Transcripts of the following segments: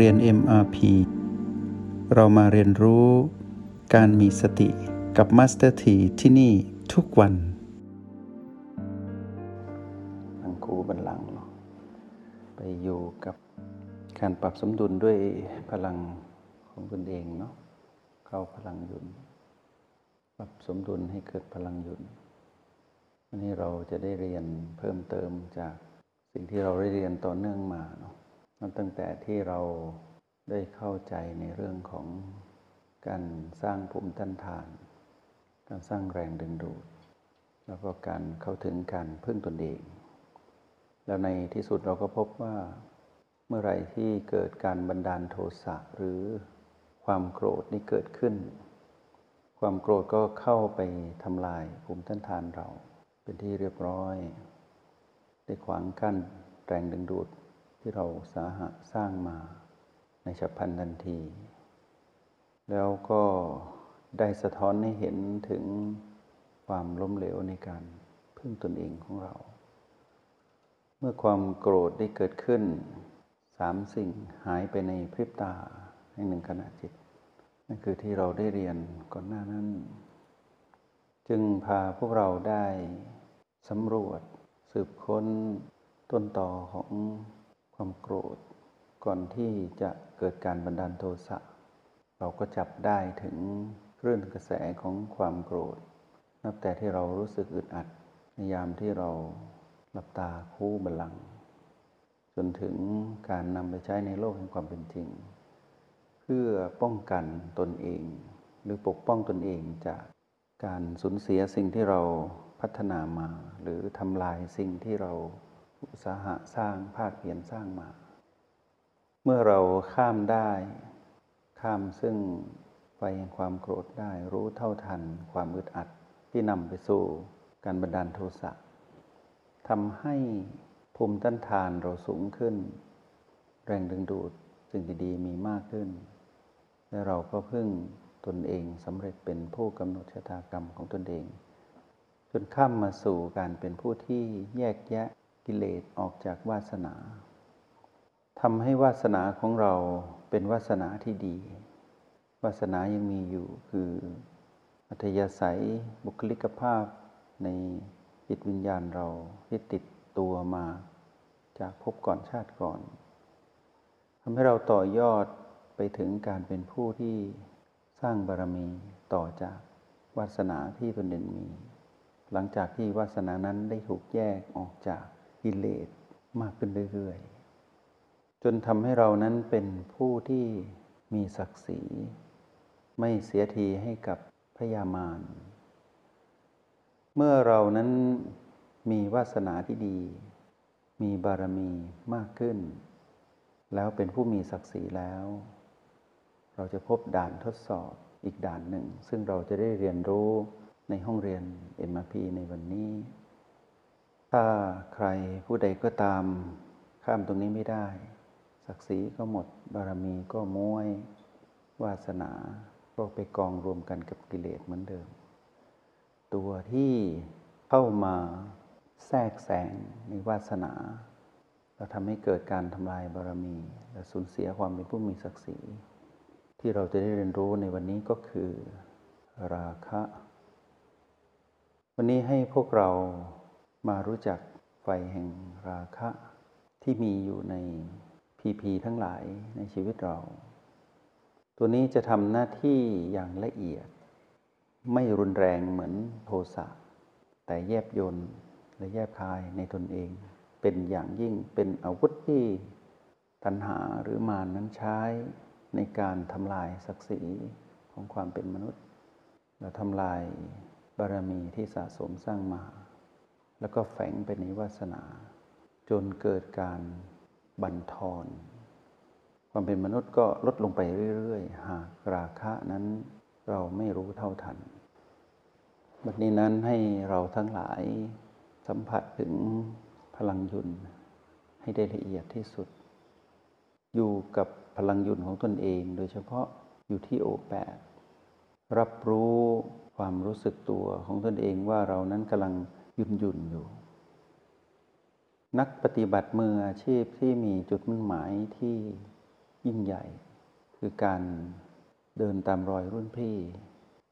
เรียน MRP เรามาเรียนรู้การมีสติกับ Master T ที่ที่นี่ทุกวันทังคูบันลังเนาะไปอยู่กับการปรับสมดุลด้วยพลังของตนเองเนาะ เข้าพลังยุน ปรับสมดุลให้เกิดพลังยุน วันนี้เราจะได้เรียนเพิ่มเติมจากสิ่งที่เราได้เรียนต่อเนื่องมาเนาะ นับตั้งแต่ที่เราได้เข้าใจในเรื่องของการสร้างภูมิต้านทาน การสร้างแรงดึงดูด แล้วก็การเข้าถึงการพึ่งตนเอง แล้วในที่สุดเราก็พบว่าเมื่อไรที่เกิดการบันดาลโทสะหรือความโกรธนี่เกิดขึ้น ความโกรธก็เข้าไปทำลายภูมิต้านทานเรา เป็นที่เรียบร้อย ได้ขวางกั้นแรงดึงดูด ที่เราสาหะสร้างมาในฉับพลันทันที แล้วก็ได้สะท้อนให้เห็นถึงความล้มเหลวในการพึ่งตนเองของเรา เมื่อความโกรธได้เกิดขึ้นสามสิ่งหายไปในพริบตาในหนึ่งขณะจิต นั่นคือที่เราได้เรียนก่อนหน้านั้น จึงพาพวกเราได้สำรวจสืบค้นต้นต่อของ ความโกรธ ก่อนที่จะเกิดการบันดาลโทสะเราก็จับได้ถึงคลื่นกระแสของความโกรธ นับแต่ที่เรารู้สึกอึดอัดในยามที่เราหลับตาคู่บัลลังก์จนถึงการนำไปใช้ในโลกแห่งความเป็นจริง เพื่อป้องกันตนเอง หรือปกป้องตนเองจากการสูญเสียสิ่งที่เราพัฒนามา หรือทำลายสิ่งที่เรา อุตสาหะสร้างภาคเพียรสร้างมา เมื่อเราข้ามได้ ข้ามซึ่งไฟแห่งความโกรธได้รู้เท่าทันความอึดอัดที่นำไปสู่การบันดาลโทสะทำให้ภูมิต้านทานเราสูงขึ้น แรงดึงดูดสิ่งดีๆ มีมากขึ้น และเราก็พึ่งตนเองสำเร็จเป็นผู้กำหนดชะตากรรมของตนเอง จนข้ามมาสู่การเป็นผู้ที่แยกแยะ กิเลสออกจากวาสนาทำให้วาสนาของเราเป็นวาสนาที่ดี วาสนายังมีอยู่คืออัธยาศัยบุคลิกภาพในจิตวิญญาณเราที่ติดตัวมาจากภพก่อนชาติก่อนทำให้เราต่อยอดไปถึงการเป็นผู้ที่สร้างบารมีต่อจากวาสนาที่ตนเองมี หลังจากที่วาสนานั้นได้ถูกแยกออกจาก กิเลสมากขึ้นเรื่อยๆ จนทำให้เรานั้นเป็นผู้ที่มีศักดิ์ศรี ไม่เสียทีให้กับพยามาร เมื่อเรานั้นมีวาสนาที่ดี มีบารมีมากขึ้น แล้วเป็นผู้มีศักดิ์ศรีแล้ว เราจะพบด่านทดสอบอีกด่านหนึ่ง ซึ่งเราจะได้เรียนรู้ในห้องเรียน MRP ในวันนี้ ถ้าใครผู้ใดก็ตามข้ามตรงนี้ไม่ได้ ศักดิ์ศรีก็หมด บารมีก็ม้วย วาสนา ก็ไปกองรวมกันกับกิเลสเหมือนเดิม ตัวที่เข้ามาแทรกแซงในวาสนา เราทำให้เกิดการทำลายบารมีและสูญเสียความเป็นผู้มีศักดิ์ศรี ที่เราจะได้เรียนรู้ในวันนี้ก็คือ ราคะ วันนี้ให้พวกเรา มารู้จักไฟแห่งราคะที่มีอยู่ในพีพีทั้งหลายในชีวิตเรา ตัวนี้จะทำหน้าที่อย่างละเอียด ไม่รุนแรงเหมือนโทสะแต่แยบยนและแยบคายในตนเอง เป็นอย่างยิ่งเป็นอาวุธที่ตัณหาหรือมานั้นใช้ในการทำลายศักดิ์ศรีของความเป็นมนุษย์ และทำลายบารมีที่สะสมสร้างมา แล้วก็แฝงไปในวาสนา จนเกิดการบันทอน ความเป็นมนุษย์ก็ลดลงไปเรื่อยๆ หากราคะนั้นเราไม่รู้เท่าทัน บัดนี้นั้นให้เราทั้งหลายสัมผัสถึงพลังยุนให้ได้ละเอียดที่สุด อยู่กับพลังยุนของตนเอง โดยเฉพาะอยู่ที่โอแปดรับรู้ความรู้สึกตัวของตนเองว่าเรานั้นกำลัง ยุ่นยุ่นอยู่ นักปฏิบัติมืออาชีพที่มีจุดมุ่งหมายที่ยิ่งใหญ่ คือการเดินตามรอยรุ่นพี่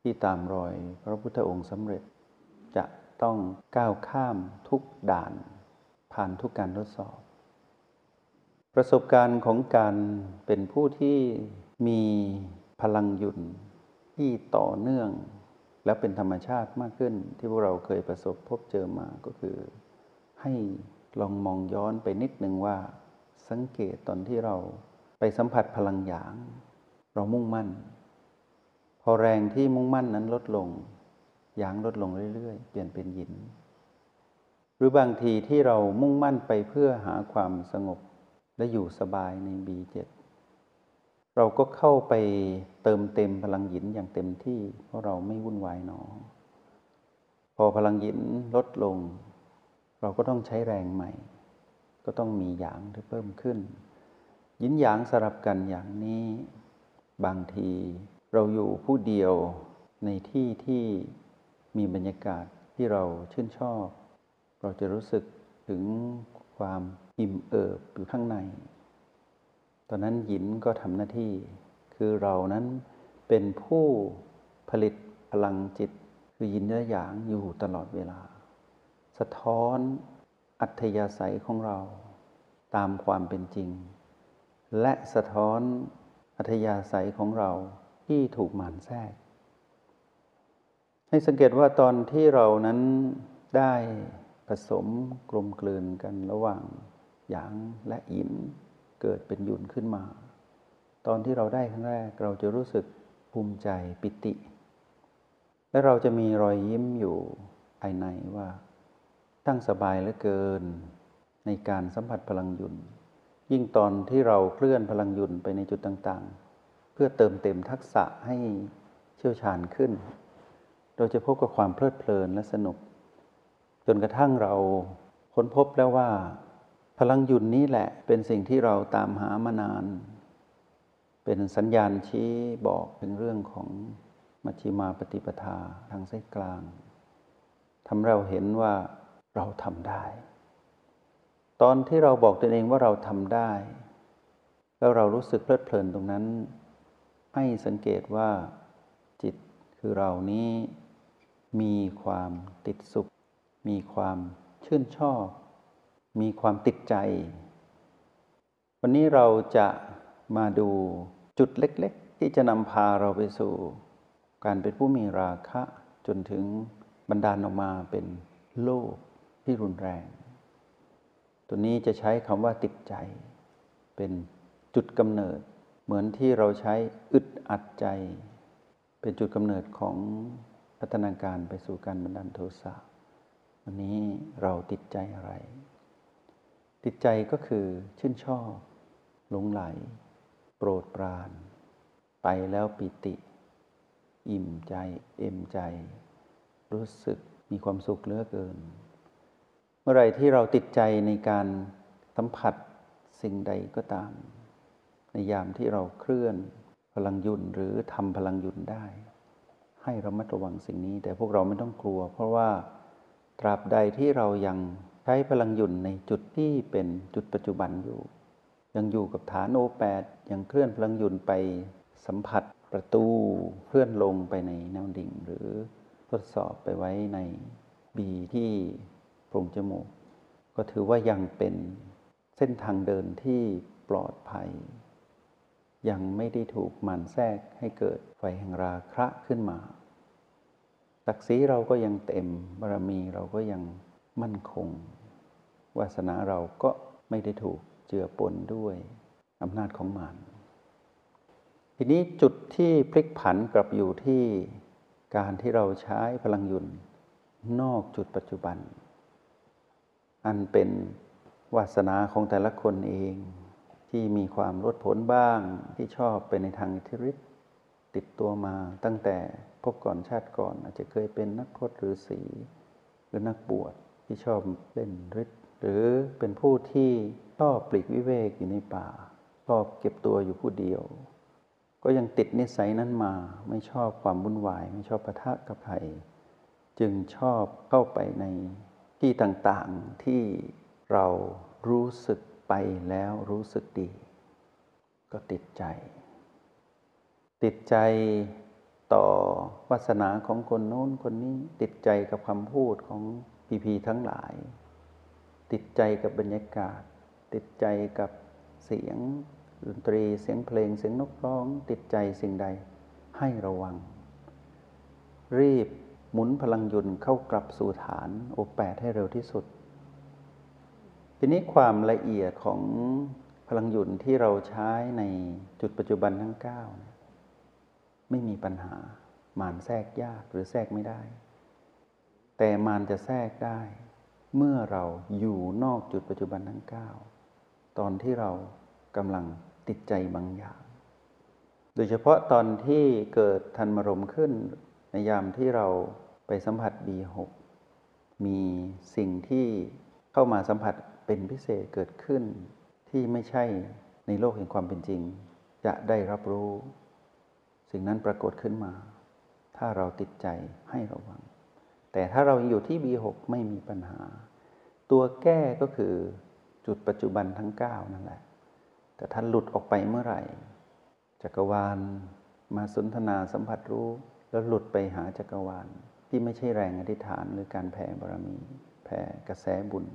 ที่ตามรอยพระพุทธองค์สำเร็จ จะต้องก้าวข้ามทุกด่าน ผ่านทุกการทดสอบ ประสบการณ์ของการเป็นผู้ที่มีพลังหยุ่นที่ต่อเนื่อง และเป็นธรรมชาติมากขึ้นที่พวกเราเคยประสบพบเจอมาก็คือ ให้ลองมองย้อนไปนิดนึงว่า สังเกตตอนที่เราไปสัมผัสพลังหยาง เรามุ่งมั่น พอแรงที่มุ่งมั่นนั้นลดลงหยางลดลงเรื่อยๆ เปลี่ยนเป็นหยิน หรือบางทีที่เรามุ่งมั่นไปเพื่อหาความสงบและอยู่สบายใน B7 เราก็เข้าไปเติมเต็มพลังหยินอย่างเต็มที่ เพราะเราไม่วุ่นวายหนอ พอพลังหยินลดลง เราก็ต้องใช้แรงใหม่ ก็ต้องมีหยางที่เพิ่มขึ้น หยินหยางสลับกันอย่างนี้ บางทีเราอยู่ผู้เดียวในที่ที่มีบรรยากาศที่เราชื่นชอบ เราจะรู้สึกถึงความอิ่มเอิบอยู่ข้างใน ตอนนั้นหยินก็ทำหน้าที่ คือเรานั้นเป็นผู้ผลิตพลังจิต คือยินและหยางอยู่ตลอดเวลา สะท้อนอัธยาศัยของเราตามความเป็นจริง และสะท้อนอัธยาศัยของเราที่ถูกหมานแทรก ให้สังเกตว่าตอนที่เรานั้นได้ผสมกลมกลืนกันระหว่างหยางและอิน เกิดเป็นยุนขึ้นมา ตอนที่เราได้ครั้งแรกเราจะรู้สึกภูมิใจปิติ และเราจะมีรอยยิ้มอยู่ภายในว่า ตั้งสบายเหลือเกิน ในการสัมผัสพลังยุนยิ่งตอนที่เราเคลื่อนพลังยุนไปในจุดต่างๆ เพื่อเติมเต็มทักษะให้เชี่ยวชาญขึ้น เราจะพบกับความเพลิดเพลินและสนุก จนกระทั่งเราค้นพบแล้วว่า พลังหยุนนี้แหละเป็นสิ่งที่เราตามหามานาน เป็นสัญญาณชี้บอกถึงเรื่องของมัชฌิมาปฏิปทาทางเสายกลางทำเราเห็นว่าเราทำได้ ตอนที่เราบอกตัวเองว่าเราทำได้ แล้วเรารู้สึกเพลิดเพลินตรงนั้น ให้สังเกตว่าจิตคือเรานี้มีความติดสุข มีความชื่นชอบ มีความติดใจ วันนี้เราจะมาดูจุดเล็ก ๆ ที่จะนำพาเราไปสู่ การเป็นผู้มีราคะ จนถึงบรรดาลออกมาเป็นโลภที่รุนแรง ตัวนี้จะใช้คำว่าติดใจ เป็นจุดกำเนิด เหมือนที่เราใช้อึดอัดใจ เป็นจุดกำเนิดของพัฒนาการไปสู่การบันดาโทสะวันนี้เราติดใจอะไร ติดใจก็คือชื่นชอบหลงไหล โปรดปราน ไปแล้วปิติ อิ่มใจ เอ็มใจ รู้สึกมีความสุขเหลือเกิน เมื่อไรที่เราติดใจในการสัมผัสสิ่งใดก็ตาม ในยามที่เราเคลื่อนพลังยุนหรือทำพลังยุนได้ ให้ระมัดระวังสิ่งนี้ แต่พวกเราไม่ต้องกลัว เพราะว่าตราบใดที่เรายัง ช้พลังหยุนในจุดที่เป็นจุดปัจจุบันอยู่ ยังอยู่กับฐานโอแปดยังเคลื่อนพลังหยุนไปสัมผัสประตูเคลื่อนลงไปในแนวดิ่ง หรือทดสอบไปไว้ในบีที่โพรงจมูก ก็ถือว่ายังเป็นเส้นทางเดินที่ปลอดภัย ยังไม่ได้ถูกมันแทรกให้เกิดไฟแห่งราคะขึ้นมาศักดิ์ศรีเราก็ยังเต็มบารมีเราก็ยังมั่นคง วาสนาเราก็ไม่ได้ถูกเจือปนด้วยอำนาจของมันทีนี้จุดที่พลิกผันกลับอยู่ที่การที่เราใช้พลังยุนนอกจุดปัจจุบัน อันเป็นวาสนาของแต่ละคนเอง ที่มีความรดผลบ้างที่ชอบไปในทางอิทธิฤทธิ์ติดตัวมาตั้งแต่พบก่อนชาติก่อน อาจจะเคยเป็นนักพรตหรือสีหรือนักบวชที่ชอบเล่นฤทธิ์ หรือเป็นผู้ที่ชอบปลีกวิเวกอยู่ในป่า ชอบเก็บตัวอยู่ผู้เดียว ก็ยังติดนิสัยนั้นมาไม่ชอบความวุ่นวาย ไม่ชอบปะทะกับใครจึงชอบเข้าไปในที่ต่างๆที่เรารู้สึกไปแล้วรู้สึกดี ก็ติดใจ ติดใจต่อวาสนาของคนโน้นคนนี้ ติดใจกับคำพูดของพีพีทั้งหลาย ติดใจกับบรรยากาศ ติดใจกับเสียงดนตรีเสียงเพลงเสียงนกร้อง ติดใจสิ่งใดให้ระวัง รีบหมุนพลังยนต์เข้ากลับสู่ฐานโอแปดให้เร็วที่สุด ทีนี้ความละเอียดของพลังยนต์ที่เราใช้ในจุดปัจจุบันทั้ง9ไม่มีปัญหามานแทรกยากหรือแทรกไม่ได้ แต่มานจะแทรกได้ เมื่อเราอยู่นอกจุดปัจจุบันทั้ง 9 ตอนที่เรากำลังติดใจบางอย่าง โดยเฉพาะตอนที่เกิดทันมรมขึ้น ในยามที่เราไปสัมผัส B6 มีสิ่งที่เข้ามาสัมผัสเป็นพิเศษเกิดขึ้น ที่ไม่ใช่ในโลกแห่งความเป็นจริง จะได้รับรู้ สิ่งนั้นปรากฏขึ้นมา ถ้าเราติดใจให้ระวัง แต่ถ้าเราอยู่ที่ B6 ไม่มีปัญหา ตัวแก้ก็คือจุดปัจจุบันทั้ง 9 นั่นแหละ แต่ท่านหลุดออกไปเมื่อไหร่ จักรวาลมาสนทนาสัมผัสรู้แล้วหลุดไปหาจักรวาล ที่ไม่ใช่แรงอธิษฐานหรือการแผ่บารมี แผ่กระแสบุญ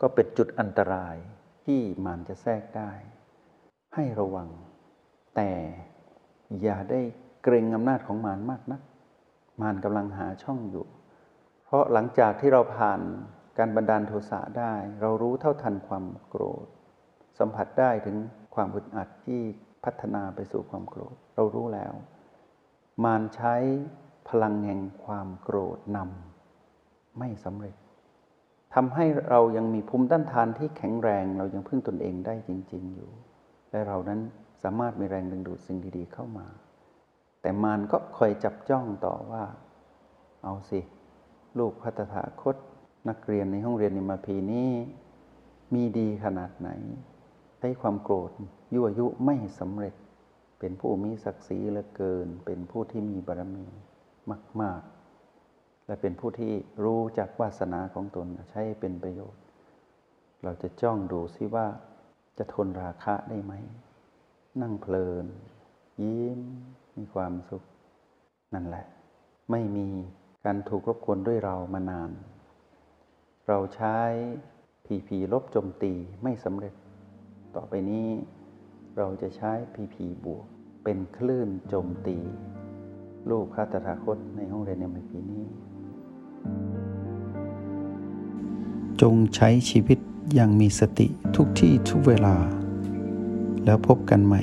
ก็เป็นจุดอันตรายที่มานจะแทรกได้ ให้ระวัง แต่อย่าได้เกรงอำนาจของมารมากนัก มารกำลังหาช่องอยู่ เพราะหลังจากที่เราผ่านการบันดาลโทสะได้ เรารู้เท่าทันความโกรธ สัมผัสได้ถึงความอึดอัดที่พัฒนาไปสู่ความโกรธ เรารู้แล้ว มารใช้พลังแห่งความโกรธนำไม่สำเร็จทำให้เรายังมีภูมิต้านทานที่แข็งแรง เรายังพึ่งตนเองได้จริง ๆอยู่ และเรานั้นสามารถมีแรงดึงดูดสิ่งดีๆเข้ามา แต่มารก็คอยจับจ้องต่อว่า เอาสิ ลูกพัฒถาคต นักเรียนในห้องเรียนในมาพีนี้มีดีขนาดไหน ใช้ความโกรธยั่วยุไม่สำเร็จ เป็นผู้มีศักดิ์ศรีเหลือเกิน เป็นผู้ที่มีบารมีมาก ๆ และเป็นผู้ที่รู้จักวาสนาของตนใช้เป็นประโยชน์ เราจะจ้องดูซิว่าจะทนราคะได้ไหม นั่งเพลิน ยิ้ม มีความสุข นั่นแหละ ไม่มีการถูกรบกวนด้วยเรามานาน เราใช้ผีผีลบโจมตีไม่สำเร็จ ต่อไปนี้ เราจะใช้พีพีบวก เป็นคลื่นโจมตี ลูกพระตถาคตในห้องเรียนในปีนี้ จงใช้ชีวิตอย่างมีสติทุกที่ทุกเวลา แล้วพบกันใหม่